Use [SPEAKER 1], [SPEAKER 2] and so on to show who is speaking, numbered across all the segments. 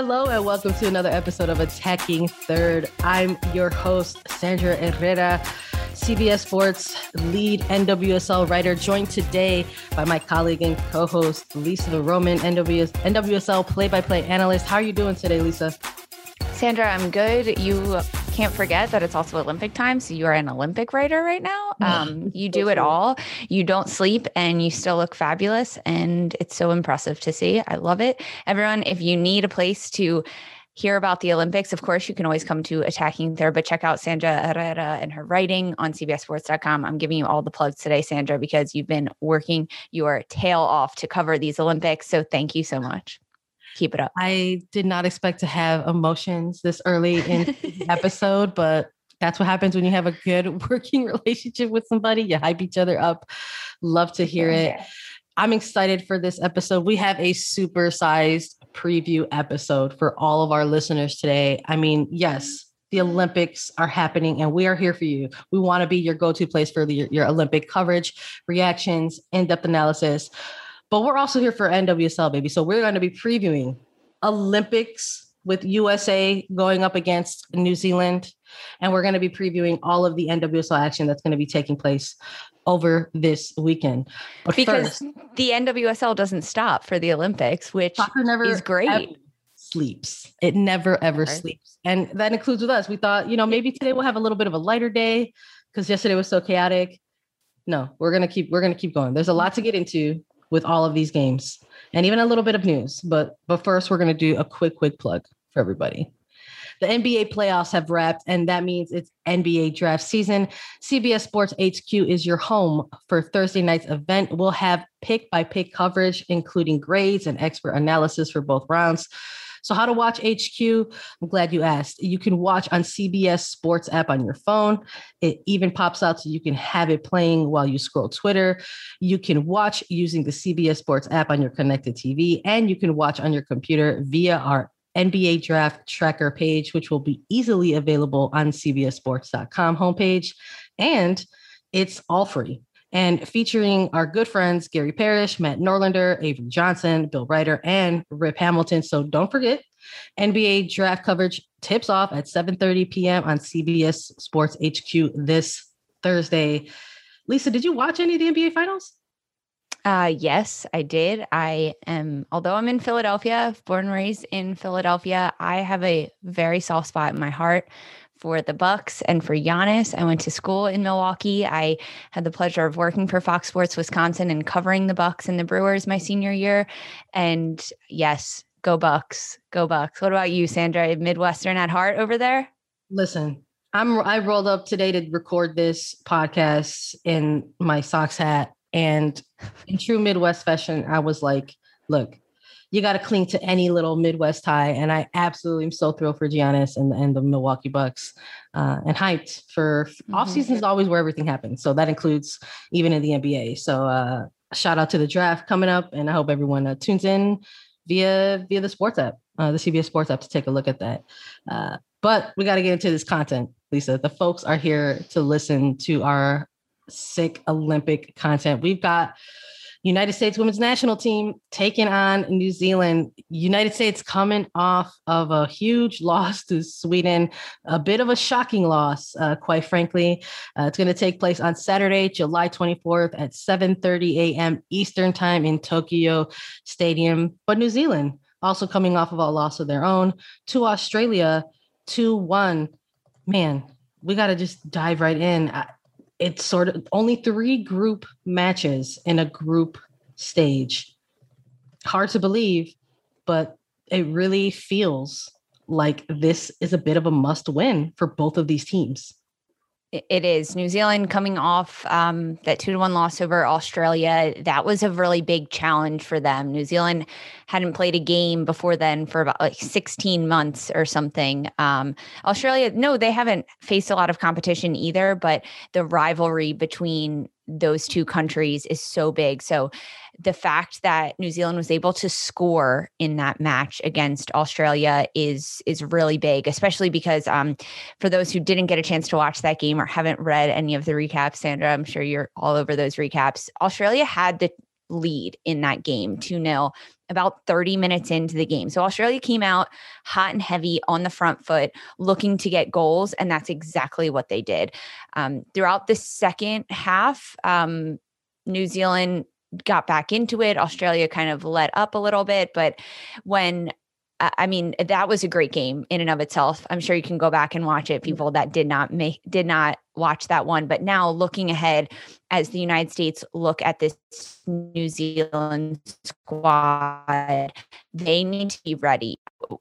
[SPEAKER 1] Hello and welcome to another episode of Attacking Third. I'm your host, Sandra Herrera, CBS Sports lead NWSL writer, joined today by my colleague and co-host Lisa the Roman, NWS, NWSL play-by-play analyst. How are you doing today, Lisa?
[SPEAKER 2] Sandra, I'm good. You can't forget that it's also Olympic time. So you are an Olympic writer right now. Um, you do it all. You don't sleep and you still look fabulous. And it's so impressive to see. I love it. Everyone, if you need a place to hear about the Olympics, of course, you can always come to Attacking Third, but check out Sandra Herrera and her writing on CBSSports.com. I'm giving you all the plugs today, Sandra, because you've been working your tail off to cover these Olympics. So thank you so much. Keep it up.
[SPEAKER 1] I did not expect to have emotions this early in the episode, but that's what happens when you have a good working relationship with somebody. You hype each other up. Love to hear it. I'm excited for this episode. We have a super sized preview episode for all of our listeners today. I mean, yes, the Olympics are happening and we are here for you. We want to be your go to place for the, your Olympic coverage, reactions, in depth analysis. But we're also here for NWSL, baby. So we're going to be previewing Olympics with USA going up against New Zealand. And we're going to be previewing all of the NWSL action that's going to be taking place over this weekend.
[SPEAKER 2] But because first, the NWSL doesn't stop for the Olympics, which never is great.
[SPEAKER 1] Sleeps. It never ever right. sleeps. And that includes with us. We thought, you know, maybe today we'll have a little bit of a lighter day because yesterday was so chaotic. No, we're gonna keep we're gonna keep going. There's a lot to get into with all of these games and even a little bit of news. But but first, we're going to do a quick quick plug for everybody. The NBA playoffs have wrapped, and that means it's NBA draft season. CBS Sports HQ is your home for Thursday night's event. We'll have pick by pick coverage, including grades and expert analysis for both rounds. So, how to watch HQ? I'm glad you asked. You can watch on CBS Sports app on your phone. It even pops out so you can have it playing while you scroll Twitter. You can watch using the CBS Sports app on your connected TV, and you can watch on your computer via our NBA draft tracker page, which will be easily available on CBSSports.com homepage. And it's all free and featuring our good friends Gary Parrish, Matt Norlander, Avery Johnson, Bill Ryder, and Rip Hamilton. So don't forget, NBA draft coverage tips off at 7:30 p.m. on CBS Sports HQ this Thursday. Lisa, did you watch any of the NBA finals?
[SPEAKER 2] Uh, yes, I did. I am, although I'm in Philadelphia, born and raised in Philadelphia, I have a very soft spot in my heart for the Bucks and for Giannis. I went to school in Milwaukee. I had the pleasure of working for Fox Sports Wisconsin and covering the Bucks and the Brewers my senior year. And yes, go Bucks, go Bucks. What about you, Sandra? Midwestern at heart over there?
[SPEAKER 1] Listen, I'm I rolled up today to record this podcast in my Sox hat. And in true Midwest fashion, I was like, look, you got to cling to any little Midwest tie. And I absolutely am so thrilled for Giannis and, and the Milwaukee Bucks uh, and hyped for mm-hmm. off season is always where everything happens. So that includes even in the NBA. So uh, shout out to the draft coming up. And I hope everyone uh, tunes in via via the sports app, uh, the CBS Sports app to take a look at that. Uh, but we got to get into this content, Lisa. The folks are here to listen to our sick Olympic content. We've got United States women's national team taking on New Zealand. United States coming off of a huge loss to Sweden, a bit of a shocking loss, uh, quite frankly. Uh, it's going to take place on Saturday, July 24th at 7:30 a.m. Eastern Time in Tokyo Stadium. But New Zealand also coming off of a loss of their own to Australia, 2-1. Man, we got to just dive right in it's sort of only three group matches in a group stage. Hard to believe, but it really feels like this is a bit of a must win for both of these teams.
[SPEAKER 2] It is New Zealand coming off um, that two to one loss over Australia. That was a really big challenge for them. New Zealand hadn't played a game before then for about like 16 months or something. Um, Australia, no, they haven't faced a lot of competition either, but the rivalry between those two countries is so big. So the fact that New Zealand was able to score in that match against Australia is is really big, especially because um, for those who didn't get a chance to watch that game or haven't read any of the recaps, Sandra, I'm sure you're all over those recaps. Australia had the lead in that game 2 0 about 30 minutes into the game. So Australia came out hot and heavy on the front foot, looking to get goals. And that's exactly what they did. Um, throughout the second half, um, New Zealand got back into it. Australia kind of let up a little bit. But when I mean, that was a great game in and of itself. I'm sure you can go back and watch it. People that did not make did not watch that one, but now looking ahead as the United States look at this New Zealand squad, they need to be ready.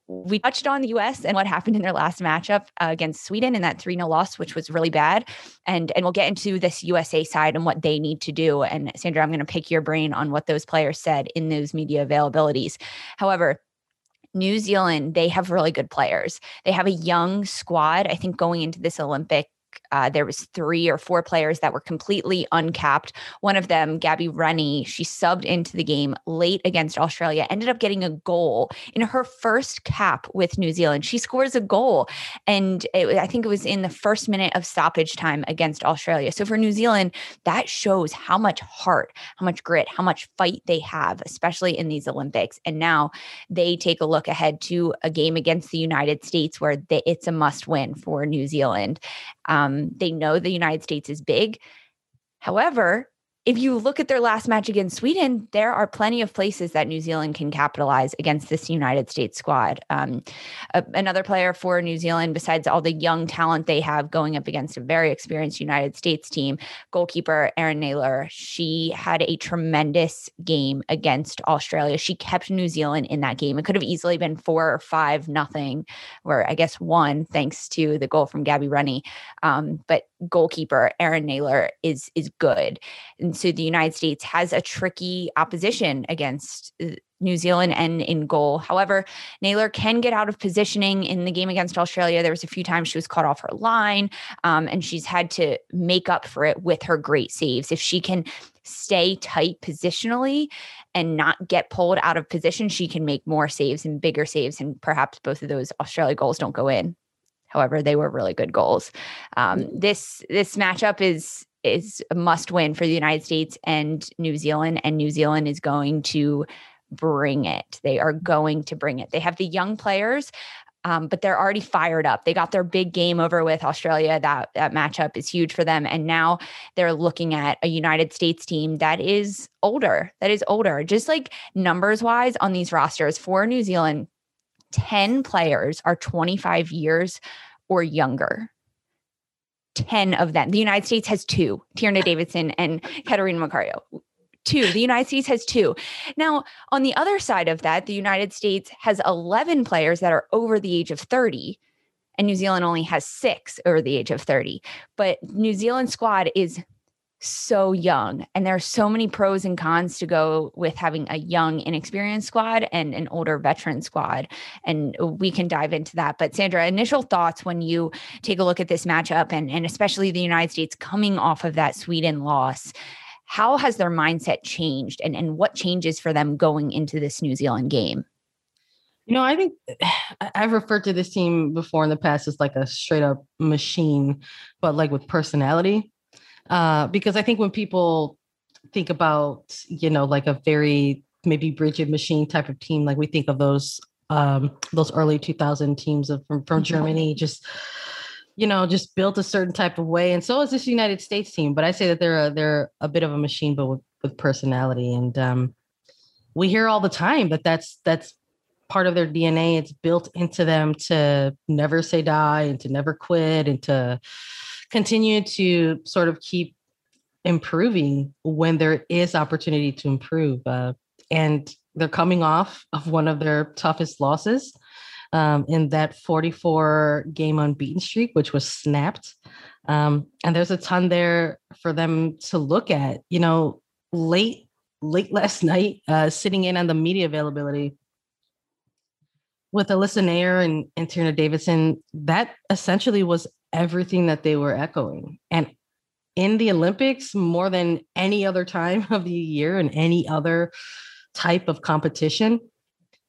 [SPEAKER 2] We touched on the US and what happened in their last matchup uh, against Sweden in that 3-0 loss, which was really bad. And and we'll get into this USA side and what they need to do. And Sandra, I'm going to pick your brain on what those players said in those media availabilities. However, New Zealand, they have really good players. They have a young squad. I think going into this Olympic uh, there was three or four players that were completely uncapped. One of them, Gabi Rennie, she subbed into the game late against Australia, ended up getting a goal in her first cap with New Zealand. She scores a goal, and it, I think it was in the first minute of stoppage time against Australia. So for New Zealand, that shows how much heart, how much grit, how much fight they have, especially in these Olympics. And now they take a look ahead to a game against the United States where they, it's a must win for New Zealand. Um, they know the United States is big. However, if you look at their last match against Sweden, there are plenty of places that New Zealand can capitalize against this United States squad. Um, a, another player for New Zealand, besides all the young talent they have going up against a very experienced United States team, goalkeeper Erin Nayler, she had a tremendous game against Australia. She kept New Zealand in that game. It could have easily been four or five nothing, or I guess one, thanks to the goal from Gabi Rennie. Um, but goalkeeper Erin Nayler is is good. And so the United States has a tricky opposition against uh, New Zealand and in goal. However, Nayler can get out of positioning in the game against Australia. There was a few times she was caught off her line, um, and she's had to make up for it with her great saves. If she can stay tight positionally and not get pulled out of position, she can make more saves and bigger saves, and perhaps both of those Australia goals don't go in. However, they were really good goals. Um, mm. this this matchup is is a must win for the United States and New Zealand, and New Zealand is going to bring it. They are going to bring it. They have the young players. Um, but they're already fired up. They got their big game over with Australia. That that matchup is huge for them, and now they're looking at a United States team that is older. That is older, just like numbers wise on these rosters for New Zealand. 10 players are 25 years or younger. 10 of them. The United States has two, Tierna Davidson and Catarina Macario. Two. The United States has two. Now, on the other side of that, the United States has 11 players that are over the age of 30, and New Zealand only has six over the age of 30. But New Zealand squad is so young and there are so many pros and cons to go with having a young inexperienced squad and an older veteran squad and we can dive into that. But sandra initial thoughts when you take a look at this matchup and, and especially the united states coming off of that sweden loss how has their mindset changed and, and what changes for them going into this new zealand game?
[SPEAKER 1] You know, I think I've referred to this team before in the past as like a straight up machine, but like with personality uh, because I think when people think about, you know, like a very maybe Brigid machine type of team, like we think of those um, those early 2000 teams of, from, from Germany, just you know, just built a certain type of way. And so is this United States team. But I say that they're a, they're a bit of a machine, but with, with personality. And um, we hear all the time that that's that's part of their DNA. It's built into them to never say die and to never quit and to continue to sort of keep improving when there is opportunity to improve. Uh, and they're coming off of one of their toughest losses um, in that 44 game unbeaten streak, which was snapped. Um, and there's a ton there for them to look at. You know, late late last night, uh, sitting in on the media availability with Alyssa Naeher and, and Tierna Davidson, that essentially was everything that they were echoing. And in the Olympics, more than any other time of the year and any other type of competition,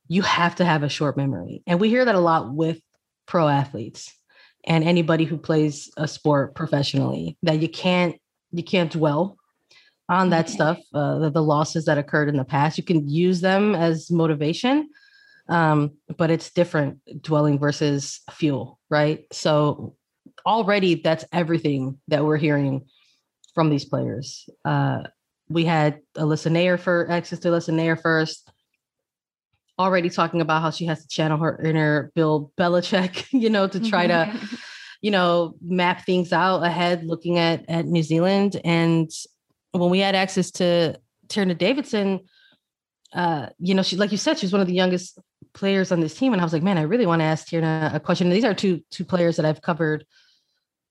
[SPEAKER 1] you have to have a short memory. And we hear that a lot with pro athletes and anybody who plays a sport professionally that you can't you can't dwell on that stuff, uh, the, the, losses that occurred in the past. You can use them as motivation, um, but it's different dwelling versus fuel, right? So already that's everything that we're hearing from these players. Uh, we had Alyssa Naeher for access to Alyssa Naeher first, already talking about how she has to channel her inner Bill Belichick, you know, to try to, you know, map things out ahead, looking at at New Zealand. And when we had access to Tierna Davidson, uh, you know, she like you said, she's one of the youngest players on this team. And I was like, man, I really want to ask Tierna a question. And these are two two players that I've covered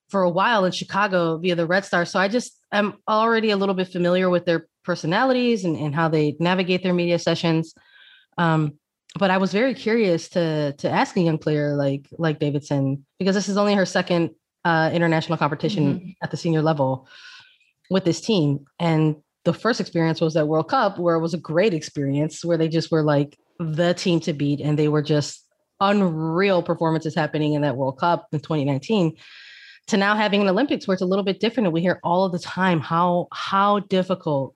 [SPEAKER 1] for a while in Chicago via the Red Star. So I just am already a little bit familiar with their personalities and, and how they navigate their media sessions. Um, but I was very curious to to ask a young player like like Davidson because this is only her second uh, international competition mm-hmm. at the senior level with this team, and the first experience was at World Cup where it was a great experience where they just were like the team to beat, and they were just unreal performances happening in that World Cup in 2019 to now having an Olympics where it's a little bit different. And we hear all the time how how difficult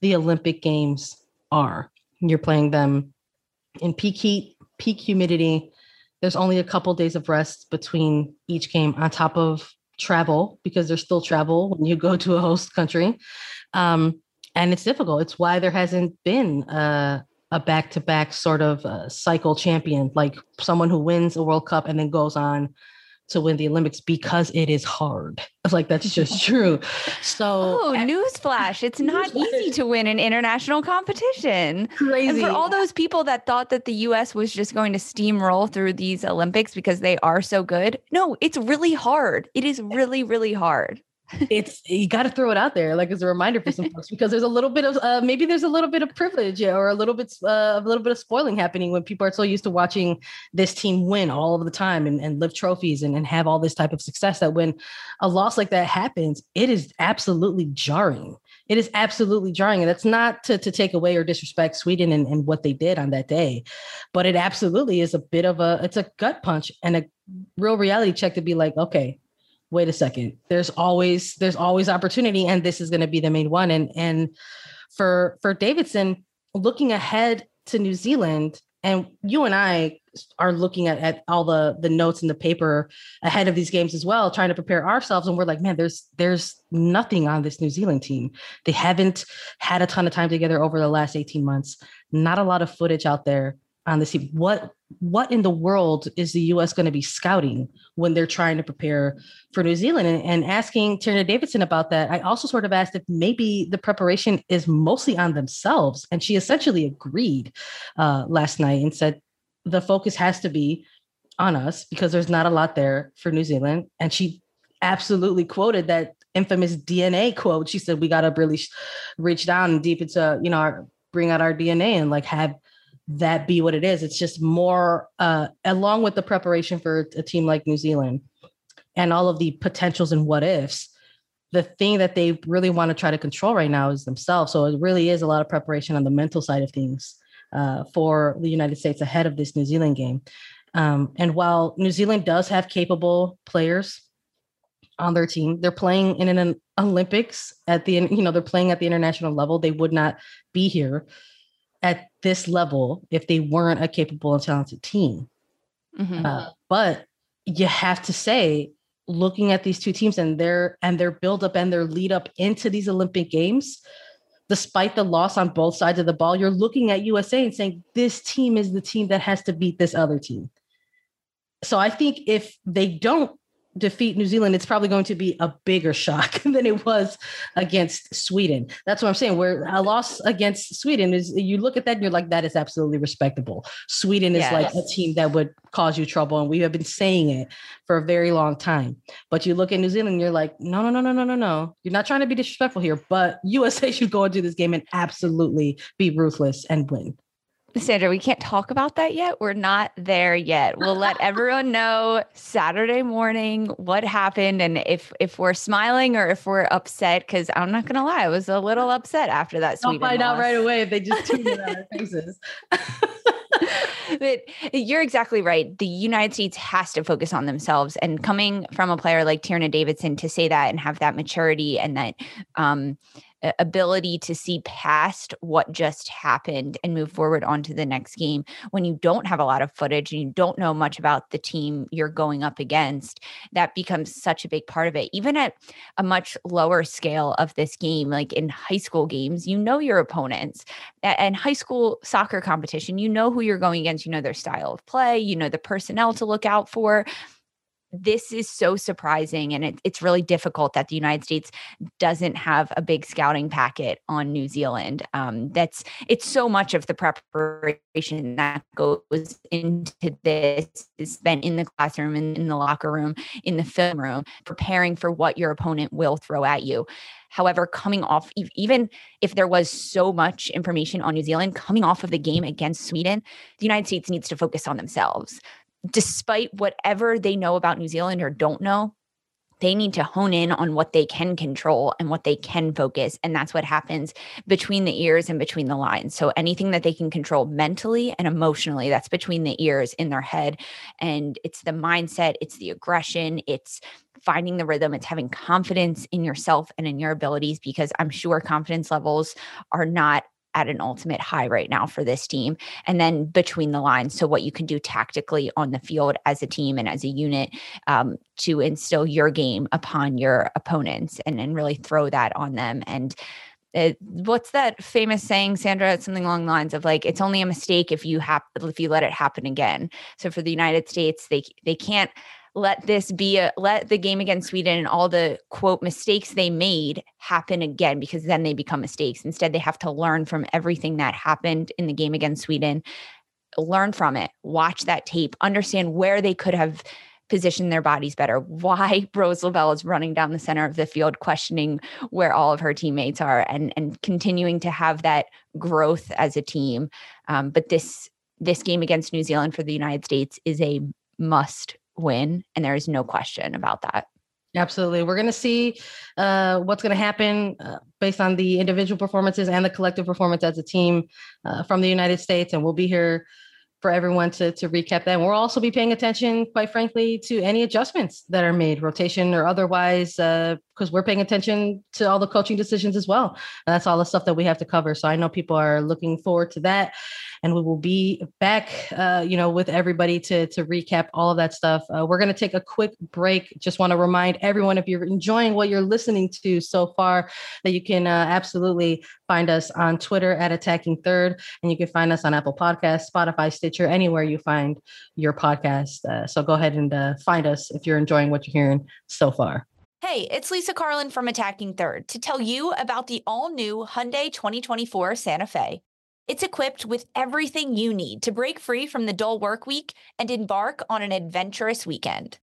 [SPEAKER 1] the Olympic Games are. You're playing them in peak heat, peak humidity. There's only a couple days of rest between each game on top of travel because there's still travel when you go to a host country. Um, and it's difficult. It's why there hasn't been a, a back-to-back sort of uh, cycle champion, like someone who wins a World Cup and then goes on to win the Olympics because it is hard. Like that's just true. So,
[SPEAKER 2] oh, newsflash! It's not easy to win an international competition.
[SPEAKER 1] Crazy.
[SPEAKER 2] And for all those people that thought that the U.S. was just going to steamroll through these Olympics because they are so good, no, it's really hard. It is really, really hard
[SPEAKER 1] it's you got to throw it out there like as a reminder for some folks because there's a little bit of uh, maybe there's a little bit of privilege or a little bit uh, a little bit of spoiling happening when people are so used to watching this team win all of the time and, and lift trophies and, and have all this type of success that when a loss like that happens it is absolutely jarring. It is absolutely jarring and that's not to, to take away or disrespect sweden and, and what they did on that day but it absolutely is a bit of a it's a gut punch and a real reality check to be like okay wait a second. There's always there's always opportunity and this is going to be the main one. And and for for davidson looking ahead to new zealand and you and i are looking at, at all the the notes in the paper ahead of these games as well trying to prepare ourselves and we're like man there's there's nothing on this new zealand team. They haven't had a ton of time together over the last 18 months. Not a lot of footage out there on the team. What what in the world is the U.S. going to be scouting when they're trying to prepare for New Zealand? And, and asking Tierna Davidson about that, I also sort of asked if maybe the preparation is mostly on themselves, and she essentially agreed uh, last night and said the focus has to be on us because there's not a lot there for New Zealand. And she absolutely quoted that infamous DNA quote. She said, "We got to really reach down and deep into you know our, bring out our DNA and like have." That be what it is. It's just more, uh, along with the preparation for a team like New Zealand and all of the potentials and what ifs. The thing that they really want to try to control right now is themselves. So it really is a lot of preparation on the mental side of things uh, for the United States ahead of this New Zealand game. Um, and while New Zealand does have capable players on their team, they're playing in an Olympics at the you know they're playing at the international level. They would not be here at this level if they weren't a capable and talented team. Mm-hmm. Uh, but you have to say, looking at these two teams and their and their build up and their lead up into these Olympic Games, despite the loss on both sides of the ball, you're looking at USA and saying this team is the team that has to beat this other team. So I think if they don't defeat New Zealand, it's probably going to be a bigger shock than it was against Sweden. That's what I'm saying. Where a loss against Sweden is, you look at that and you're like, that is absolutely respectable. Sweden is yes. like a team that would cause you trouble, and we have been saying it for a very long time. But you look at New Zealand, and you're like, no, no, no, no, no, no, no. You're not trying to be disrespectful here, but USA should go into this game and absolutely be ruthless and win.
[SPEAKER 2] Sandra, we can't talk about that yet. We're not there yet. We'll let everyone know Saturday morning what happened and if if we're smiling or if we're upset. Because I'm not gonna lie, I was a little upset after that.
[SPEAKER 1] I'll find out right away if they just tune it out our faces.
[SPEAKER 2] but you're exactly right. The United States has to focus on themselves, and coming from a player like Tierna Davidson to say that and have that maturity and that um, ability to see past what just happened and move forward onto the next game when you don't have a lot of footage and you don't know much about the team you're going up against that becomes such a big part of it. Even at a much lower scale of this game like in high school games you know your opponents and high school soccer competition you know who you're going against you know their style of play you know the personnel to look out for this is so surprising and it, it's really difficult that the united states doesn't have a big scouting packet on new zealand. Um, that's it's so much of the preparation that goes into this is spent in the classroom and in the locker room in the film room preparing for what your opponent will throw at you. However, coming off, even if there was so much information on New Zealand coming off of the game against Sweden, the United States needs to focus on themselves despite whatever they know about New Zealand or don't know, they need to hone in on what they can control and what they can focus. And that's what happens between the ears and between the lines. So anything that they can control mentally and emotionally, that's between the ears in their head. And it's the mindset, it's the aggression, it's finding the rhythm, it's having confidence in yourself and in your abilities, because I'm sure confidence levels are not at an ultimate high right now for this team. And then between the lines, so what you can do tactically on the field as a team and as a unit um, to instill your game upon your opponents and, and really throw that on them. And it, what's that famous saying, Sandra? It's something along the lines of like, it's only a mistake if you have if you let it happen again. So for the United States, they they can't let this be a let the game against Sweden and all the quote mistakes they made happen again because then they become mistakes. Instead, they have to learn from everything that happened in the game against Sweden, learn from it, watch that tape, understand where they could have positioned their bodies better, why Rose Lavelle is running down the center of the field, questioning where all of her teammates are, and and continuing to have that growth as a team. Um, but this this game against New Zealand for the United States is a must win. And there is no question about that.
[SPEAKER 1] Absolutely. We're going to see uh, what's going to happen uh, based on the individual performances and the collective performance as a team uh, from the United States. And we'll be here for everyone to, to recap that. And we'll also be paying attention, quite frankly, to any adjustments that are made, rotation or otherwise, because uh, we're paying attention to all the coaching decisions as well. And that's all the stuff that we have to cover. So I know people are looking forward to that and we will be back, uh, you know, with everybody to to recap all of that stuff. Uh, we're going to take a quick break. Just want to remind everyone if you're enjoying what you're listening to so far, that you can uh, absolutely find us on Twitter at Attacking Third, and you can find us on Apple Podcasts, Spotify, Stitcher, anywhere you find your podcast. Uh, so go ahead and uh, find us if you're enjoying what you're hearing so far.
[SPEAKER 3] Hey, it's Lisa Carlin from Attacking Third to tell you about the all new Hyundai 2024 Santa Fe. It's equipped with everything you need to break free from the dull work week and embark on an adventurous weekend.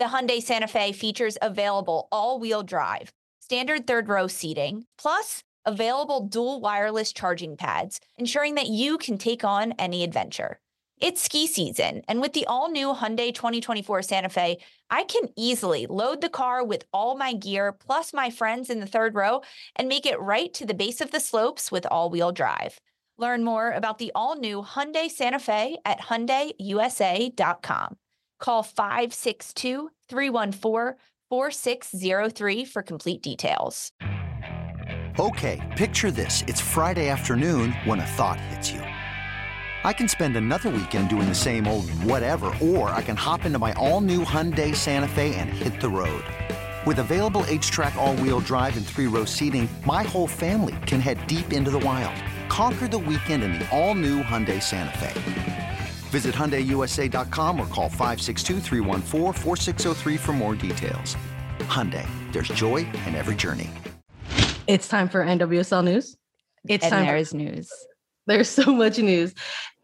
[SPEAKER 3] The Hyundai Santa Fe features available all-wheel drive, standard third row seating, plus available dual wireless charging pads, ensuring that you can take on any adventure. It's ski season, and with the all-new Hyundai 2024 Santa Fe, I can easily load the car with all my gear plus my friends in the third row and make it right to the base of the slopes with all-wheel drive. Learn more about the all-new Hyundai Santa Fe at hyundaiusa.com. Call 562-314-4603 for complete details.
[SPEAKER 4] Okay, picture this. It's Friday afternoon when a thought hits you. I can spend another weekend doing the same old whatever, or I can hop into my all-new Hyundai Santa Fe and hit the road. With available H-Track all-wheel drive and three-row seating, my whole family can head deep into the wild Conquer the weekend in the all-new Hyundai Santa Fe. Visit HyundaiUSA.com or call 562 for more details. Hyundai, there's joy in every journey.
[SPEAKER 1] It's time for NWSL news.
[SPEAKER 2] It's and time there's for- news.
[SPEAKER 1] There's so much news.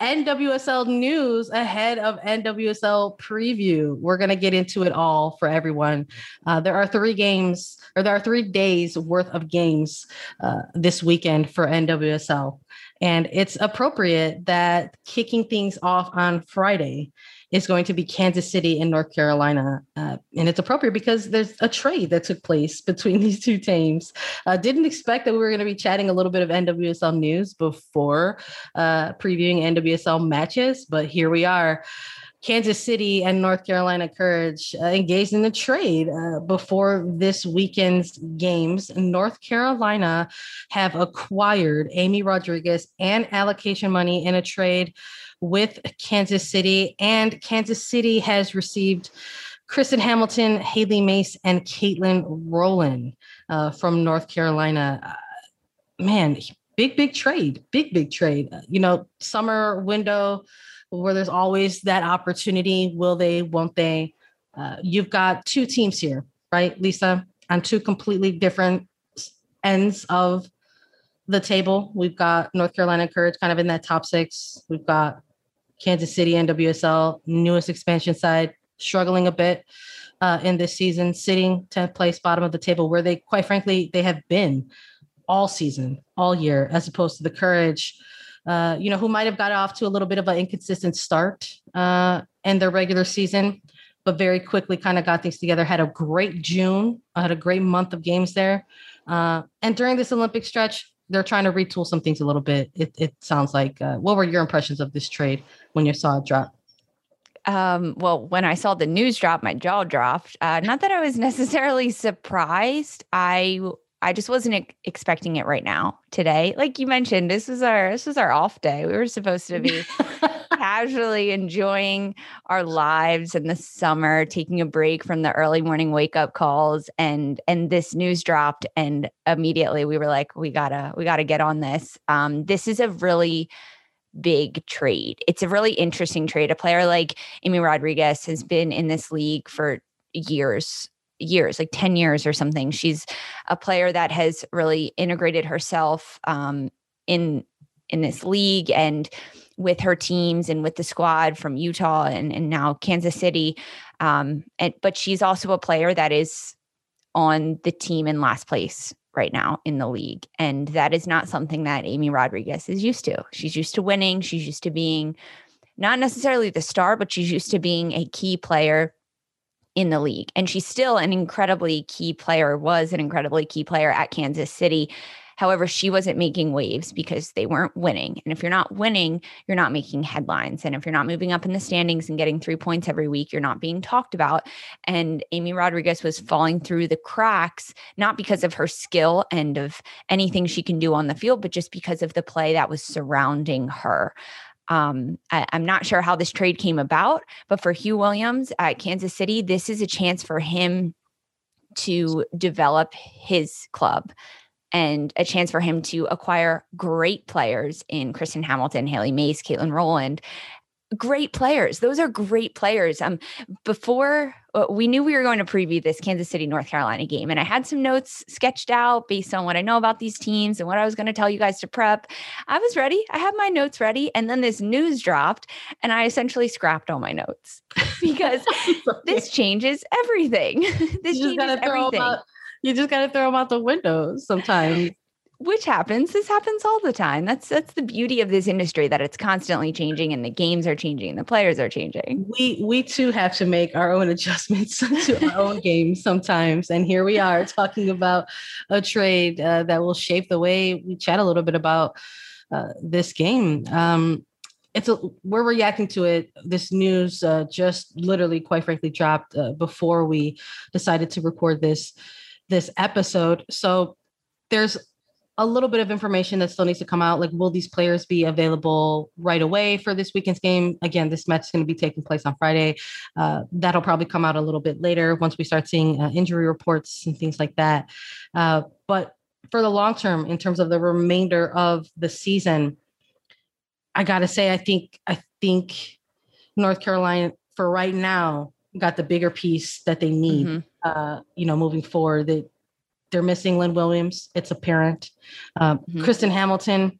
[SPEAKER 1] NWSL news ahead of NWSL preview. We're going to get into it all for everyone. Uh, there are three games, or there are three days worth of games uh, this weekend for NWSL. And it's appropriate that kicking things off on Friday is going to be Kansas City and North Carolina. Uh, and it's appropriate because there's a trade that took place between these two teams. Uh, didn't expect that we were going to be chatting a little bit of NWSL news before uh, previewing NWSL matches, but here we are. Kansas City and North Carolina Courage uh, engaged in a trade uh, before this weekend's games. North Carolina have acquired Amy Rodriguez and allocation money in a trade with Kansas City, and Kansas City has received Kristen Hamilton, Hailie Mace, and Katelyn Rowland uh, from North Carolina. Uh, man, big, big trade, big, big trade. Uh, you know, summer window where there's always that opportunity. Will they, won't they? Uh, you've got two teams here, right, Lisa, on two completely different ends of the table. We've got North Carolina Courage kind of in that top six. We've got Kansas City NWSL, newest expansion side, struggling a bit uh, in this season, sitting 10th place, bottom of the table, where they, quite frankly, they have been all season, all year, as opposed to the Courage, uh, you know, who might have got off to a little bit of an inconsistent start uh, in their regular season, but very quickly kind of got things together. Had a great June, had a great month of games there, uh, and during this Olympic stretch, they're trying to retool some things a little bit. It, it sounds like. Uh, what were your impressions of this trade when you saw it drop?
[SPEAKER 2] Um, well, when I saw the news drop, my jaw dropped. Uh, not that I was necessarily surprised. I I just wasn't expecting it right now today. Like you mentioned, this was our this was our off day. We were supposed to be casually enjoying our lives in the summer, taking a break from the early morning wake up calls and and this news dropped and immediately we were like we got to we got to get on this. Um this is a really big trade. It's a really interesting trade. A player like Amy Rodriguez has been in this league for years years like 10 years or something she's a player that has really integrated herself um, in in this league and with her teams and with the squad from Utah and, and now Kansas City. Um, and but she's also a player that is on the team in last place right now in the league. And that is not something that Amy Rodriguez is used to. She's used to winning. She's used to being not necessarily the star, but she's used to being a key player in the league. And she's still an incredibly key player, was an incredibly key player at Kansas City. However, she wasn't making waves because they weren't winning. And if you're not winning, you're not making headlines. And if you're not moving up in the standings and getting three points every week, you're not being talked about. And Amy Rodriguez was falling through the cracks, not because of her skill and of anything she can do on the field, but just because of the play that was surrounding her. Um, I, am not sure how this trade came about, but for Huw Williams at Kansas City, this is a chance for him to develop his club and a chance for him to acquire great players in Kristen Hamilton, Hailie Mace, Katelyn Rowland. Great players. Those are great players. Um, before uh, we knew we were going to preview this Kansas City, North Carolina game, and I had some notes sketched out based on what I know about these teams and what I was going to tell you guys to prep. I was ready. I had my notes ready, and then this news dropped, and I essentially scrapped all my notes because this changes everything. this changes everything
[SPEAKER 1] you just got to throw them out the window sometimes
[SPEAKER 2] which happens this happens all the time. That's that's the beauty of this industry that it's constantly changing and the games are changing the players are changing.
[SPEAKER 1] We we too have to make our own adjustments to our own games sometimes. And here we are talking about a trade uh, that will shape the way we chat a little bit about uh, this game. Um, it's a we're reacting to it. This news uh, just literally quite frankly dropped uh, before we decided to record this this episode. So there's a little bit of information that still needs to come out. Like, will these players be available right away for this weekend's game? Again, this match is going to be taking place on Friday. Uh, that'll probably come out a little bit later once we start seeing uh, injury reports and things like that. Uh, but for the long term, in terms of the remainder of the season, I got to say, I think I think North Carolina for right now got the bigger piece that they need. Mm-hmm. Uh, you know, moving forward, that they're missing Lynn Williams. It's apparent. Um, mm-hmm. Kristen Hamilton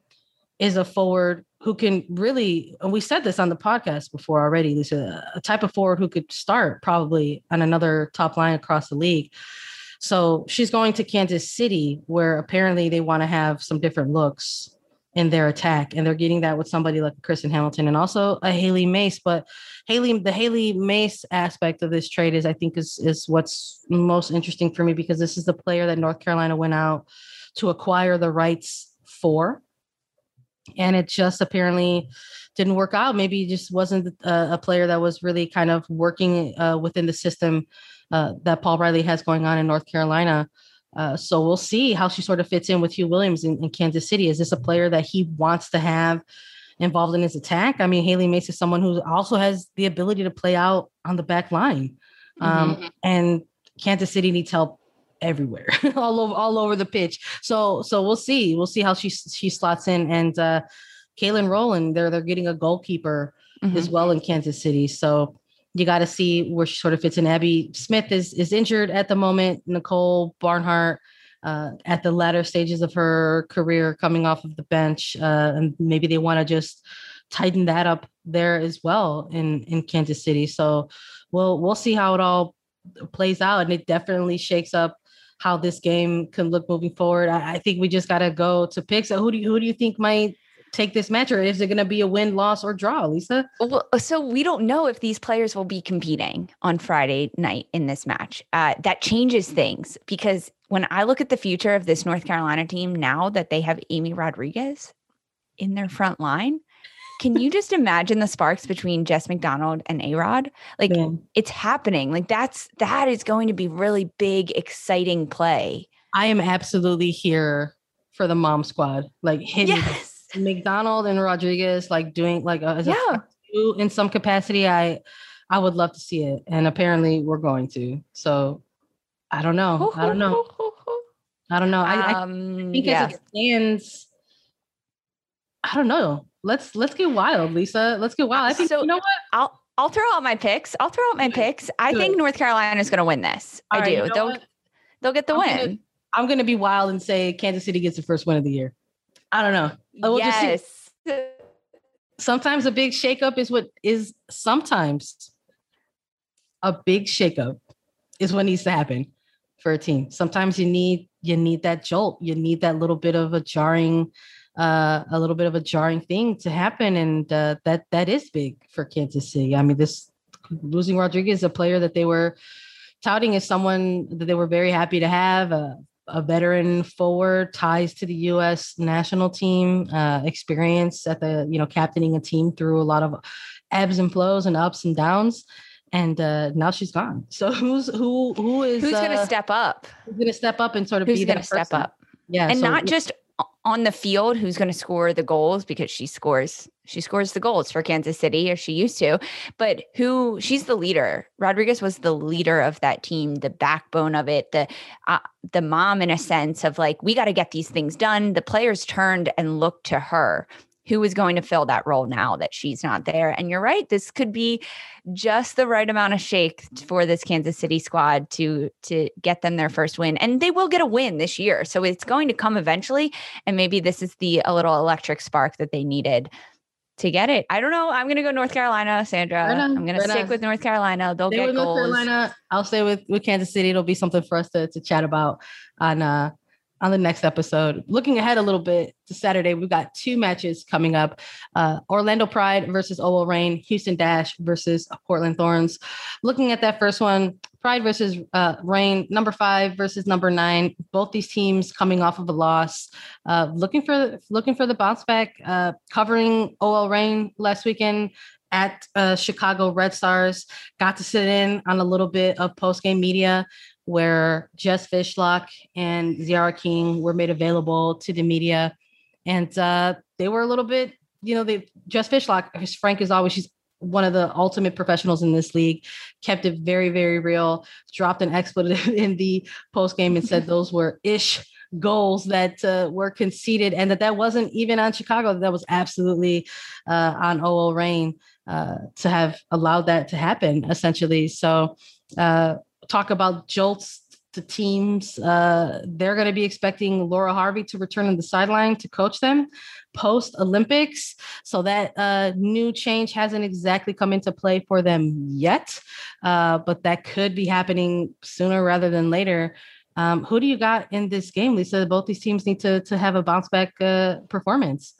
[SPEAKER 1] is a forward who can really, and we said this on the podcast before already. There's a, a type of forward who could start probably on another top line across the league. So she's going to Kansas City, where apparently they want to have some different looks in their attack. And they're getting that with somebody like Kristen Hamilton and also a Hailie Mace. But Hailie, the Hailie Mace aspect of this trade is, I think, is is what's most interesting for me because this is the player that North Carolina went out to acquire the rights for. and it just apparently didn't work out. Maybe just wasn't a, a player that was really kind of working uh, within the system uh, that Paul Riley has going on in North Carolina. Uh, so we'll see how she sort of fits in with Huw Williams in, in, Kansas City. Is this a player that he wants to have involved in his attack? I mean, Hailie Mace is someone who also has the ability to play out on the back line. Um, mm-hmm. And Kansas City needs help everywhere, all over all over the pitch. So so we'll see. We'll see how she she slots in. And uh Katelyn Rowland, they're they're getting a goalkeeper mm-hmm. as well in Kansas City. So you got to see where she sort of fits in. Abby Smith is is injured at the moment. Nicole Barnhart uh, at the latter stages of her career, coming off of the bench, uh, and maybe they want to just tighten that up there as well in in Kansas City. So we'll we'll see how it all plays out, and it definitely shakes up how this game can look moving forward. I, I think we just got to go to picks. So who do you who do you think might take this match, or is it going to be a win, loss, or draw, Lisa?
[SPEAKER 2] Well, so we don't know if these players will be competing on Friday night in this match. Uh, that changes things because when I look at the future of this North Carolina team now that they have Amy Rodriguez in their front line, can you just imagine the sparks between Jess McDonald and A Rod? Like yeah. it's happening. Like that's that is going to be really big, exciting play.
[SPEAKER 1] I am absolutely here for the mom squad. Like hitting yes. McDonald and Rodriguez, like doing like a, yeah. A in some capacity. I I would love to see it, and apparently we're going to. So I don't know. I don't know. I don't know. I, um, I think yeah. as it stands, I don't know let's let's get wild, Lisa. Let's get wild. I think so, you know what?
[SPEAKER 2] I'll I'll throw out my picks. I'll throw out my picks. I Good. think North Carolina is going to win this. All I right, do. You know they'll what? they'll get the
[SPEAKER 1] I'm
[SPEAKER 2] win.
[SPEAKER 1] Gonna, I'm going to be wild and say Kansas City gets the first win of the year. I don't know. We'll
[SPEAKER 2] yes.
[SPEAKER 1] Sometimes a big shakeup is what is sometimes a big shakeup is what needs to happen for a team. Sometimes you need you need that jolt. You need that little bit of a jarring uh, a little bit of a jarring thing to happen, and uh, that that is big for Kansas City. I mean, this losing Rodriguez, a player that they were touting as someone that they were very happy to have, a, a veteran forward, ties to the U.S. national team, uh, experience at the you know captaining a team through a lot of ebbs and flows and ups and downs and uh, now she's gone. So who's who? Who is
[SPEAKER 2] who's going to uh, step up?
[SPEAKER 1] Who's going to step up and sort of
[SPEAKER 2] who's
[SPEAKER 1] be
[SPEAKER 2] that step up?
[SPEAKER 1] Yeah,
[SPEAKER 2] and so, not just on the field who's going to score the goals because she scores she scores the goals for Kansas City or she used to. But who she's the leader. Rodriguez was the leader of that team the backbone of it the uh, the mom in a sense of like we got to get these things done. The players turned and looked to her who is going to fill that role now that she's not there. And you're right, this could be just the right amount of shake for this Kansas City squad to to get them their first win. And they will get a win this year. So it's going to come eventually. And maybe this is the a little electric spark that they needed to get it. I don't know. I'm going to go North Carolina, Sandra. I'm going to stick with North Carolina. They'll stay get with goals. North Carolina.
[SPEAKER 1] I'll stay with with Kansas City. It'll be something for us to to chat about on uh on the next episode. Looking ahead a little bit to Saturday, we've got two matches coming up uh, Orlando Pride versus OL Reign, Houston Dash versus Portland Thorns. Looking at that first one, Pride versus uh, Reign, number five versus number nine. Both these teams coming off of a loss. Uh, looking for looking for the bounce back. Uh, covering OL Reign last weekend at uh, Chicago Red Stars. Got to sit in on a little bit of post game media where Jess Fishlock and Tziarra King were made available to the media. And uh, they were a little bit, you know, they Jess Fishlock, Frank is always, she's one of the ultimate professionals in this league, kept it very, very real, dropped an expletive in the post game and said those were ish goals that uh, were conceded and that that wasn't even on Chicago, that was absolutely uh, on OL Reign uh, to have allowed that to happen, essentially. So, uh, talk about jolts to teams. Uh, they're going to be expecting Laura Harvey to return on the sideline to coach them post Olympics. So that uh, new change hasn't exactly come into play for them yet, uh, but that could be happening sooner rather than later. Um, who do you got in this game, Lisa? Both these teams need to to have a bounce back uh, performance.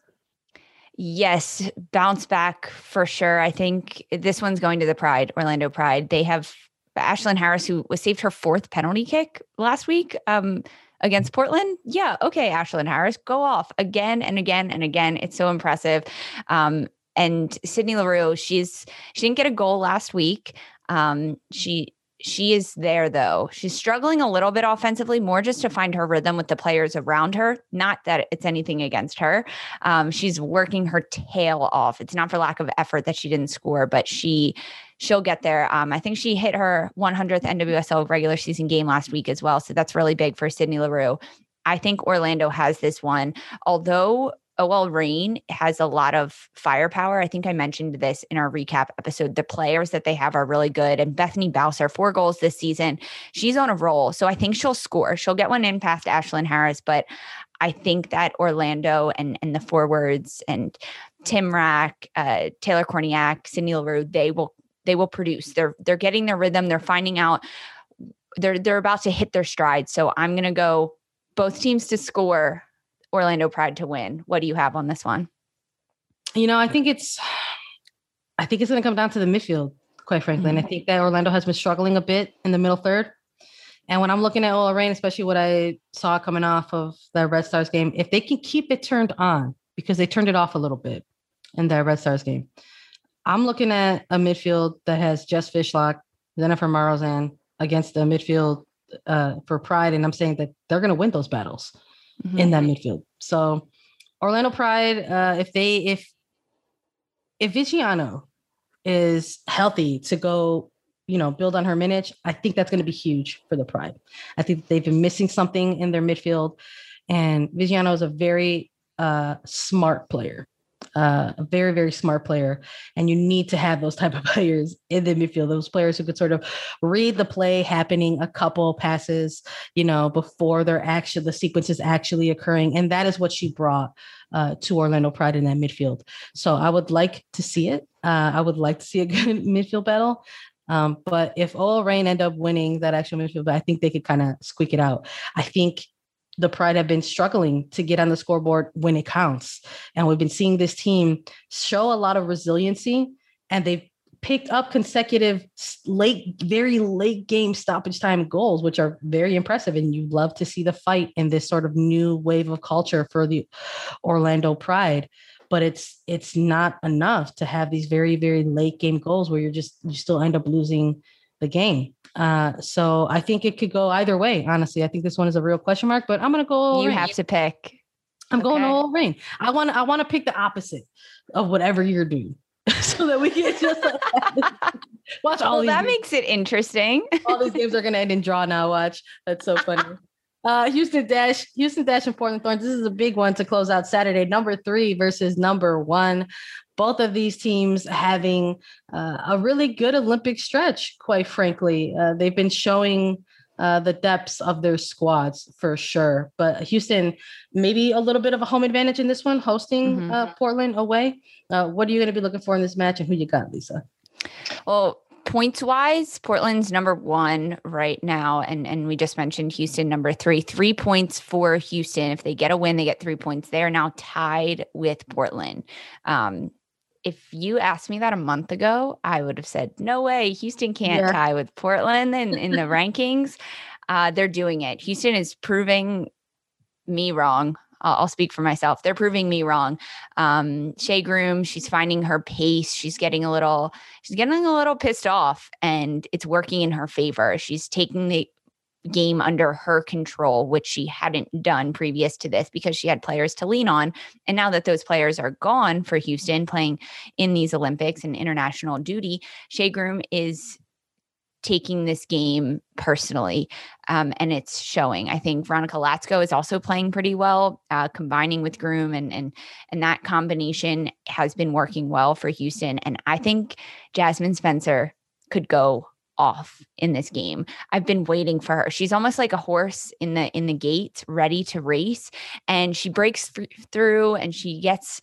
[SPEAKER 2] Yes, bounce back for sure. I think this one's going to the Pride, Orlando Pride. They have Ashlyn Harris, who was saved her fourth penalty kick last week. Um, against Portland, yeah, okay, Ashlyn Harris, go off again and again and again. It's so impressive. Um, and Sydney Leroux, she's she didn't get a goal last week. Um, she she is there though. She's struggling a little bit offensively, more just to find her rhythm with the players around her. Not that it's anything against her. Um, she's working her tail off. It's not for lack of effort that she didn't score, but she she'll get there. Um, I think she hit her 100th NWSL regular season game last week as well, so that's really big for Sydney Leroux. I think Orlando has this one, although OL Reign has a lot of firepower. I think I mentioned this in our recap episode. The players that they have are really good. And Bethany Balcer, four goals this season. She's on a roll. So I think she'll score. She'll get one in past Ashlyn Harris. But I think that Orlando and, and the forwards and Tymrak, uh, Taylor Kornieck, Sydney Leroux, they will they will produce. They're they're getting their rhythm. They're finding out they're they're about to hit their stride. So I'm gonna go both teams to score Orlando Pride to win. What do you have on this one?
[SPEAKER 1] You know, I think it's I think it's going to come down to the midfield, quite frankly. Mm-hmm. And I mm-hmm. think that Orlando has been struggling a bit in the middle third. And when I'm looking at OL Reign, especially what I saw coming off of the Red Stars game, if they can keep it turned on, because they turned it off a little bit in the Red Stars game, I'm looking at a midfield that has Jess Fishlock, Dzsenifer Marozsán against the midfield uh, for Pride. And I'm saying that they're going to win those battles mm-hmm. in that midfield. So Orlando Pride, uh, if they if if Viggiano is healthy to go, you know, build on her minutes, I think that's going to be huge for the Pride. I think they've been missing something in their midfield, and Viggiano is a very uh, smart player a very very smart player and you need to have those type of players in the midfield those players who could sort of read the play happening a couple passes you know before their action the sequence is actually occurring and that is what she brought uh, to orlando pride in that midfield. So i would like to see it. Uh, i would like to see a good midfield battle. Um, but if OL Reign end up winning that actual midfield, I think they could kind of squeak it out. I think the Pride have been struggling to get on the scoreboard when it counts. And we've been seeing this team show a lot of resiliency and they've picked up consecutive late, very late game stoppage time goals, which are very impressive. And you love to see the fight in this sort of new wave of culture for the Orlando Pride. But it's it's not enough to have these very, very late game goals where you're just you still end up losing the game. Uh, so I think it could go either way. Honestly, I think this one is a real question mark. But I'm going to go.
[SPEAKER 2] You have to pick.
[SPEAKER 1] I'm okay. going OL Reign. I want. I want to pick the opposite of whatever you're doing, so that we can just watch all.
[SPEAKER 2] Well, that
[SPEAKER 1] games.
[SPEAKER 2] makes it interesting.
[SPEAKER 1] all these games are going to end in draw now. Watch. That's so funny. Uh, Houston Dash, Houston Dash, and Portland Thorns. This is a big one to close out Saturday. Number three versus number one both of these teams having uh, a really good Olympic stretch, quite frankly. Uh, they've been showing uh, the depths of their squads for sure. But Houston, maybe a little bit of a home advantage in this one, hosting mm-hmm. Uh, Portland away. Uh, what are you going to be looking for in this match and who you got, Lisa?
[SPEAKER 2] Well, points wise, Portland's number one right now. And, and we just mentioned Houston number three. Three points for Houston. If they get a win, they get three points. They are now tied with Portland. Um, if you asked me that a month ago, I would have said, no way, Houston can't yeah. tie with Portland in, in the rankings. Uh, they're doing it. Houston is proving me wrong. I'll, I'll speak for myself. They're proving me wrong. Um, Shea Groom, she's finding her pace. She's getting a little, she's getting a little pissed off, and it's working in her favor. She's taking the game under her control, which she hadn't done previous to this because she had players to lean on. And now that those players are gone for Houston playing in these Olympics and international duty, Shea Groom is taking this game personally um, and it's showing i think veronica latsko is also playing pretty well uh, combining with groom and and and that combination has been working well for houston and i think jasmyne spencer could go off in this game. I've been waiting for her. She's almost like a horse in the in the gates ready to race and she breaks th- through and she gets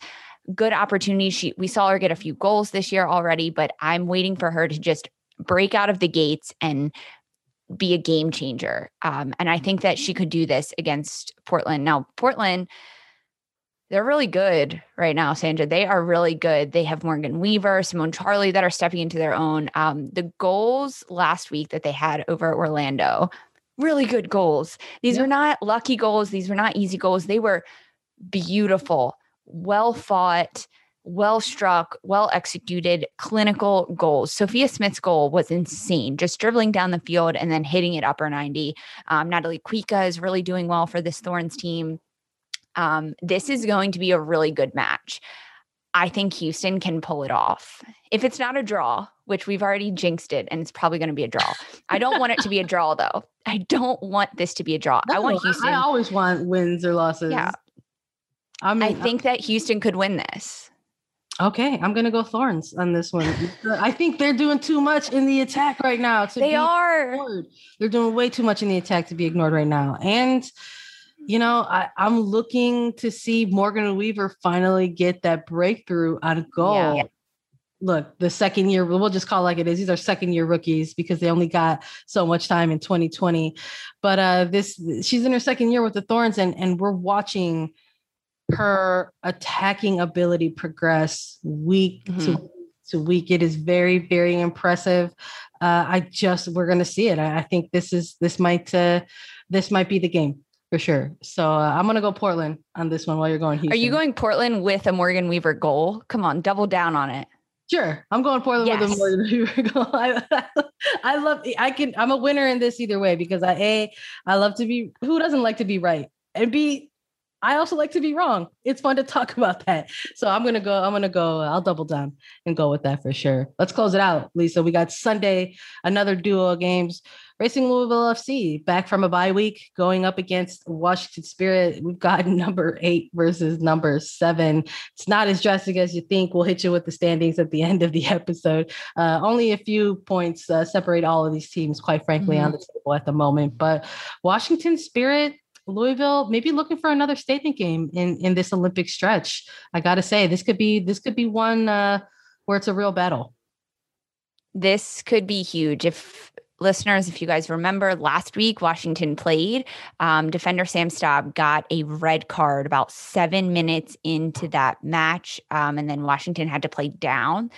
[SPEAKER 2] good opportunities. She we saw her get a few goals this year already, but I'm waiting for her to just break out of the gates and be a game changer. Um, and I think that she could do this against Portland. Now, Portland they're really good right now, Sandra. They are really good. They have Morgan Weaver, Simone Charley that are stepping into their own. Um, the goals last week that they had over at Orlando, really good goals. These were not lucky goals. These were not easy goals. They were beautiful, well fought, well struck, well executed, clinical goals. Sophia Smith's goal was insane, just dribbling down the field and then hitting it upper 90. Um, Natalie Kuikka is really doing well for this Thorns team. Um, this is going to be a really good match. I think Houston can pull it off. If it's not a draw, which we've already jinxed it and it's probably going to be a draw. I don't want it to be a draw though. I don't want this to be a draw. No, I want Houston. I
[SPEAKER 1] always want wins or losses.
[SPEAKER 2] Yeah. I mean, I think that Houston could win this.
[SPEAKER 1] Okay, I'm gonna go Thorns on this one. I think they're doing too much in the attack right now.
[SPEAKER 2] they are.
[SPEAKER 1] Ignored. They're doing way too much in the attack to be ignored right now. And you know, I, am looking to see Morgan Weaver finally get that breakthrough on goal. Yeah. Look, the second year, we'll just call it like it is. These are second year rookies because they only got so much time in 2020. But uh this she's in her second year with the Thorns, and and we're watching her attacking ability progress week mm-hmm. to to week. It is very, very impressive. Uh, I just we're gonna see it. I, I think this is this might uh, this might be the game for sure. So uh, I'm gonna go Portland on this one while you're going. Houston.
[SPEAKER 2] Are you going Portland with a Morgan Weaver goal? Come on, double down on it.
[SPEAKER 1] Sure, I'm going Portland yes. with a Morgan Weaver goal. I, I love. I can. I'm a winner in this either way because I a I love to be. Who doesn't like to be right? And b I also like to be wrong. It's fun to talk about that. So I'm gonna go. I'm gonna go. I'll double down and go with that for sure. Let's close it out, Lisa. We got Sunday, another duo of games. Racing Louisville FC back from a bye week, going up against Washington Spirit. We've got number eight versus number seven. It's not as drastic as you think. We'll hit you with the standings at the end of the episode. Uh, only a few points uh, separate all of these teams, quite frankly, mm-hmm. on the table at the moment. But Washington Spirit Louisville maybe looking for another statement game in in this Olympic stretch. I got to say this could be this could be one uh, where it's a real battle.
[SPEAKER 2] This could be huge if listeners, if you guys remember last week, Washington played. Um, defender Sam Staab got a red card about seven minutes into that match. Um, and then Washington had to play down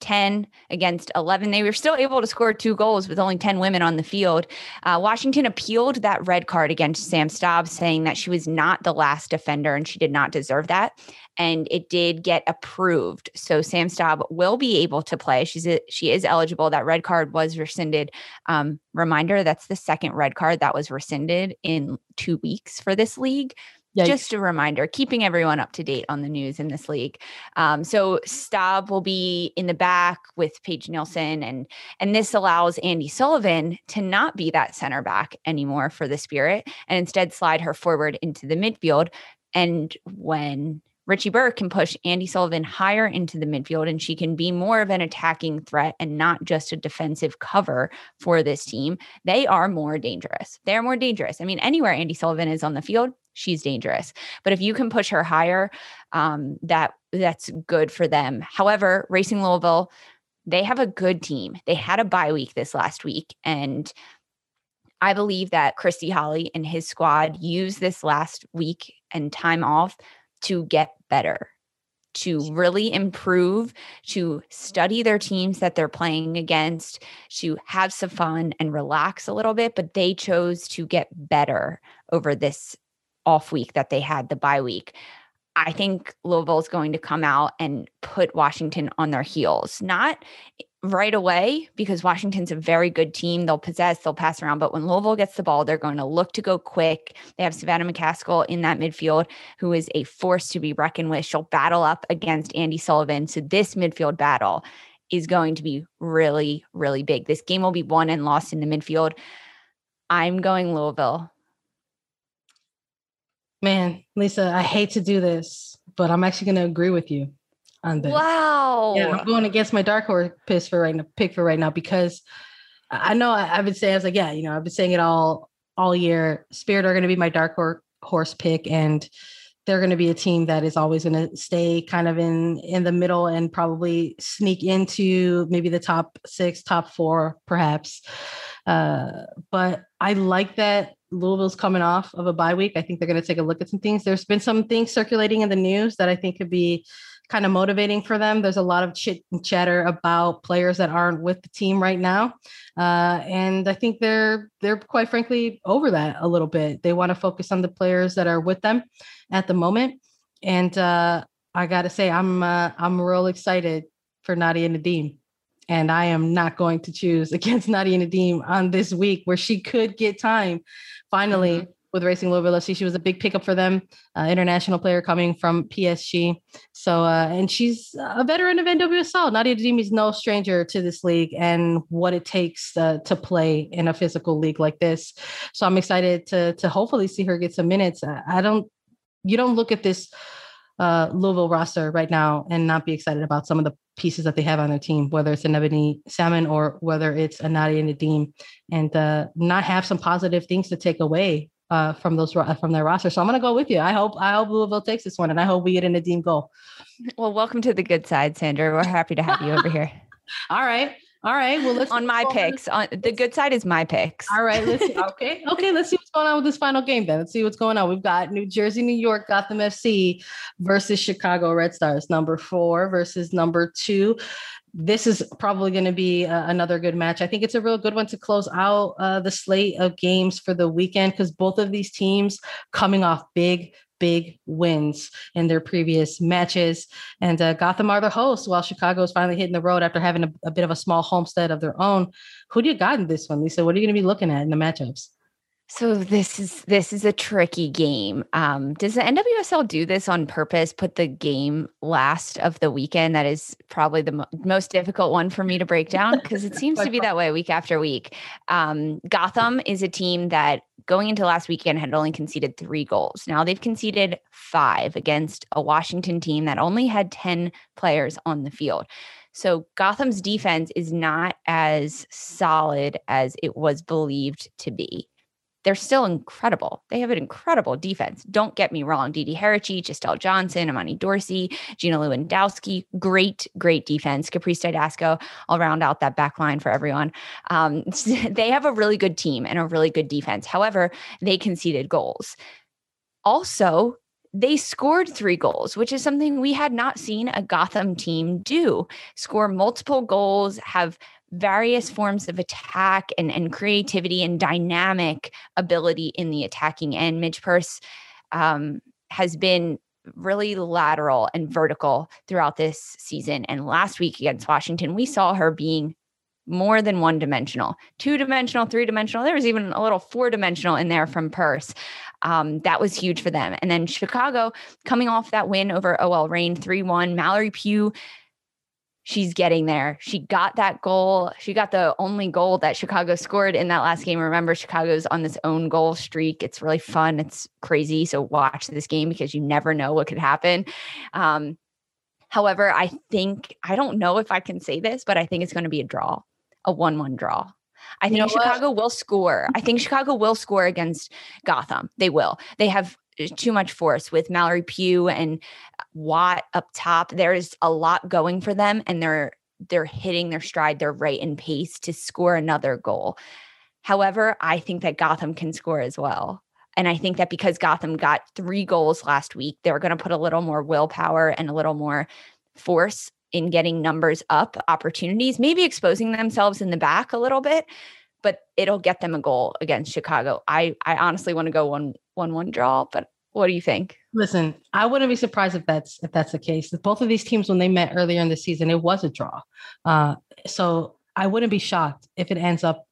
[SPEAKER 2] 10 against 11. They were still able to score two goals with only 10 women on the field. Uh, Washington appealed that red card against Sam Staab, saying that she was not the last defender and she did not deserve that and it did get approved. So Sam Staab will be able to play. She's a, she is eligible. That red card was rescinded. Um, reminder: that's the second red card that was rescinded in two weeks for this league. Yikes. Just a reminder, keeping everyone up to date on the news in this league. Um, so Staab will be in the back with Paige Nielsen, and and this allows Andi Sullivan to not be that center back anymore for the Spirit, and instead slide her forward into the midfield. And when Richie Burke can push Andi Sullivan higher into the midfield and she can be more of an attacking threat and not just a defensive cover for this team. They are more dangerous. They're more dangerous. I mean, anywhere Andi Sullivan is on the field, she's dangerous. But if you can push her higher, um, that that's good for them. However, Racing Louisville, they have a good team. They had a bye week this last week and I believe that Christy Holly and his squad used this last week and time off to get better, to really improve, to study their teams that they're playing against, to have some fun and relax a little bit. But they chose to get better over this off week that they had, the bye week. I think Louisville is going to come out and put Washington on their heels. Not right away because Washington's a very good team. They'll possess, they'll pass around. But when Louisville gets the ball, they're going to look to go quick. They have Savannah McCaskill in that midfield, who is a force to be reckoned with. She'll battle up against Andi Sullivan. So this midfield battle is going to be really, really big. This game will be won and lost in the midfield. I'm going Louisville.
[SPEAKER 1] Man, Lisa, I hate to do this, but I'm actually going to agree with you on this.
[SPEAKER 2] Wow.
[SPEAKER 1] Yeah, I'm going against my dark horse pick for right now, pick for right now because I know I, have been saying I was like, yeah, you know, I've been saying it all all year. Spirit are going to be my dark horse pick, and they're going to be a team that is always going to stay kind of in in the middle and probably sneak into maybe the top six, top four, perhaps. Uh, but I like that Louisville's coming off of a bye week. I think they're going to take a look at some things. There's been some things circulating in the news that I think could be kind of motivating for them. There's a lot of chit and chatter about players that aren't with the team right now, uh, and I think they're they're quite frankly over that a little bit. They want to focus on the players that are with them at the moment, and uh, I got to say I'm uh, I'm real excited for Nadia Nadim. And I am not going to choose against Nadia Nadim on this week where she could get time finally mm-hmm with Racing Louisville FC. She was a big pickup for them, uh, international player coming from PSG. So, uh, and she's a veteran of NWSL. Nadia Nadim is no stranger to this league and what it takes uh, to play in a physical league like this. So, I'm excited to to hopefully see her get some minutes. I don't, you don't look at this uh, Louisville roster right now and not be excited about some of the pieces that they have on their team, whether it's a Nebony Salmon or whether it's a Nadia Nadim, and uh, not have some positive things to take away uh, from those from their roster. So I'm going to go with you. I hope I hope Louisville takes this one, and I hope we get a Nadim goal.
[SPEAKER 2] Well, welcome to the good side, Sandra. We're happy to have you over here.
[SPEAKER 1] All right. All right. Well, let's
[SPEAKER 2] on my picks. On the good side is my picks.
[SPEAKER 1] All right. Let's see. Okay. Okay. Let's see what's going on with this final game then. Let's see what's going on. We've got New Jersey, New York, Gotham FC versus Chicago Red Stars, number four versus number two this is probably going to be uh, another good match. I think it's a real good one to close out uh, the slate of games for the weekend because both of these teams coming off big, big wins in their previous matches. And uh, Gotham are the hosts while Chicago is finally hitting the road after having a, a bit of a small homestead of their own. Who do you got in this one, Lisa? What are you going to be looking at in the matchups?
[SPEAKER 2] So this is this is a tricky game. Um, does the NWSL do this on purpose? Put the game last of the weekend. That is probably the mo- most difficult one for me to break down because it seems to be that way week after week. Um, Gotham is a team that going into last weekend had only conceded three goals. Now they've conceded five against a Washington team that only had ten players on the field. So Gotham's defense is not as solid as it was believed to be they're still incredible. They have an incredible defense. Don't get me wrong. Didi Haracic, Estelle Johnson, Imani Dorsey, Gina Lewandowski, great, great defense. Caprice Dydasco, I'll round out that back line for everyone. Um, they have a really good team and a really good defense. However, they conceded goals. Also, they scored three goals, which is something we had not seen a Gotham team do. Score multiple goals, have various forms of attack and, and creativity and dynamic ability in the attacking end. Midge Purce um, has been really lateral and vertical throughout this season. And last week against Washington, we saw her being more than one dimensional, two dimensional, three dimensional. There was even a little four dimensional in there from Purce. Um, that was huge for them. And then Chicago coming off that win over OL Reign 3 1. Mallory Pugh she's getting there. She got that goal. She got the only goal that Chicago scored in that last game. Remember, Chicago's on this own goal streak. It's really fun. It's crazy. So watch this game because you never know what could happen. Um, however, I think, I don't know if I can say this, but I think it's going to be a draw, a 1 1 draw. I think you know Chicago what? will score. I think Chicago will score against Gotham. They will. They have too much force with Mallory Pugh and Watt up top. There's a lot going for them, and they're they're hitting their stride. They're right in pace to score another goal. However, I think that Gotham can score as well. And I think that because Gotham got three goals last week, they're going to put a little more willpower and a little more force in getting numbers up, opportunities, maybe exposing themselves in the back a little bit, but it'll get them a goal against Chicago. I I honestly want to go one one one draw, but what do you think?
[SPEAKER 1] Listen, I wouldn't be surprised if that's if that's the case. Both of these teams, when they met earlier in the season, it was a draw. Uh, so I wouldn't be shocked if it ends up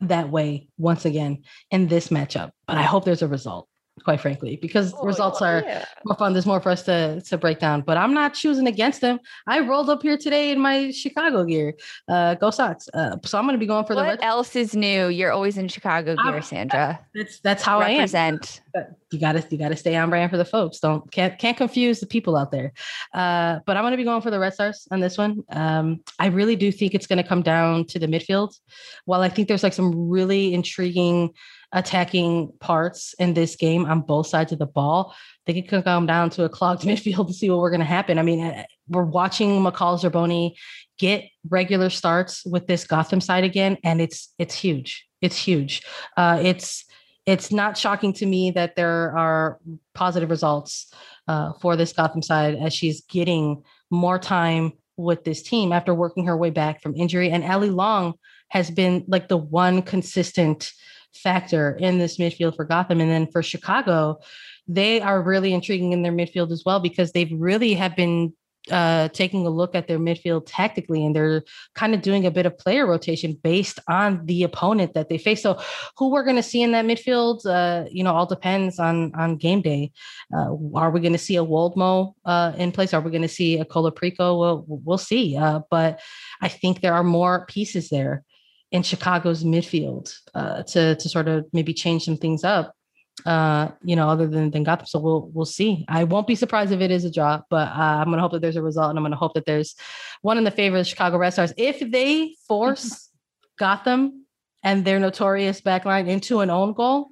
[SPEAKER 1] that way once again in this matchup. But I hope there's a result quite frankly, because oh, results are yeah. more fun. There's more for us to to break down. But I'm not choosing against them. I rolled up here today in my Chicago gear. Uh, go Sox. Uh, so I'm going to be going for
[SPEAKER 2] what
[SPEAKER 1] the.
[SPEAKER 2] What else is new? You're always in Chicago gear, I'm, Sandra.
[SPEAKER 1] That's that's how
[SPEAKER 2] Represent.
[SPEAKER 1] I am. You got to you got to stay on brand for the folks. Don't can't can't confuse the people out there. Uh, but I'm going to be going for the Red Stars on this one. Um, I really do think it's going to come down to the midfield. While I think there's like some really intriguing attacking parts in this game on both sides of the ball, they could come down to a clogged midfield to see what we're going to happen. I mean, uh, we're watching McCall Zerboni get regular starts with this Gotham side again, and it's it's huge. It's huge. Uh, it's it's not shocking to me that there are positive results uh, for this Gotham side as she's getting more time with this team after working her way back from injury. And Allie Long has been like the one consistent factor in this midfield for Gotham. And then for Chicago, they are really intriguing in their midfield as well because they've really have been uh, taking a look at their midfield tactically, and they're kind of doing a bit of player rotation based on the opponent that they face. So, who we're going to see in that midfield, uh, you know, all depends on on game day. Uh, are we going to see a Woldmoe uh, in place? Are we going to see a Colaprico? Well, we'll see. Uh, but I think there are more pieces there in Chicago's midfield uh, to to sort of maybe change some things up uh, you know, other than, than Gotham. So we'll we'll see. I won't be surprised if it is a draw, but uh, I'm gonna hope that there's a result, and I'm gonna hope that there's one in the favor of the Chicago Red Stars. If they force Gotham and their notorious backline into an own goal,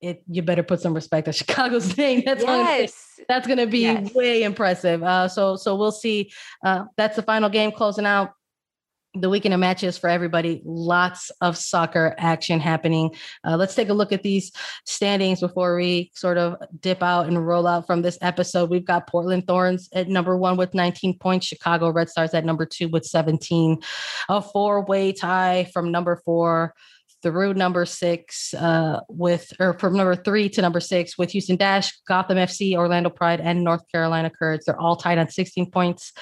[SPEAKER 1] it you better put some respect on Chicago's name. That's yes. gonna, that's gonna be yes. way impressive. Uh, so so we'll see. Uh, that's the final game closing out the weekend of matches for everybody. Lots of soccer action happening. Uh, let's take a look at these standings before we sort of dip out and roll out from this episode. We've got Portland Thorns at number one with 19 points, Chicago Red Stars at number two with 17. A four way tie from number four through number six uh, with or from number three to number six with Houston Dash, Gotham FC, Orlando Pride, and North Carolina Courage. They're all tied on 16 points.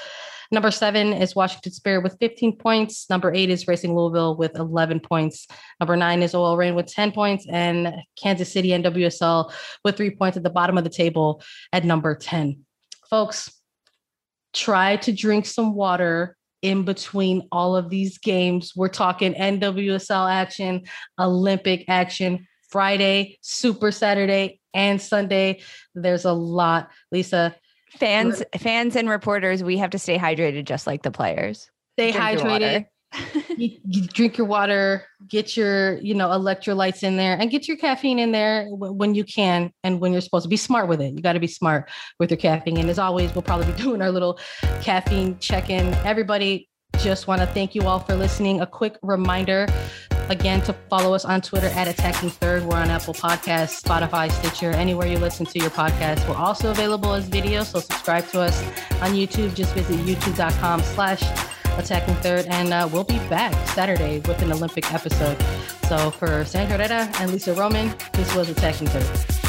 [SPEAKER 1] Number seven is Washington Spirit with 15 points. Number eight is Racing Louisville with 11 points. Number nine is OL Reign with 10 points. And Kansas City NWSL with three points at the bottom of the table at number 10. Folks, try to drink some water in between all of these games. We're talking NWSL action, Olympic action, Friday, Super Saturday, and Sunday. There's a lot. Lisa,
[SPEAKER 2] fans fans and reporters we have to stay hydrated just like the players.
[SPEAKER 1] Stay drink hydrated. you, you drink your water get your you know electrolytes in there and get your caffeine in there when you can and when you're supposed to. Be smart with it. You got to be smart with your caffeine. And as always we'll probably be doing our little caffeine check-in. Everybody just want to thank you all for listening a quick reminder Again, to follow us on Twitter at Attacking Third. We're on Apple Podcasts, Spotify, Stitcher, anywhere you listen to your podcast. We're also available as video, so subscribe to us on YouTube. Just visit youtube.com slash attacking third and uh, we'll be back saturday with an olympic episode so for sandra herrera and lisa roman this was attacking third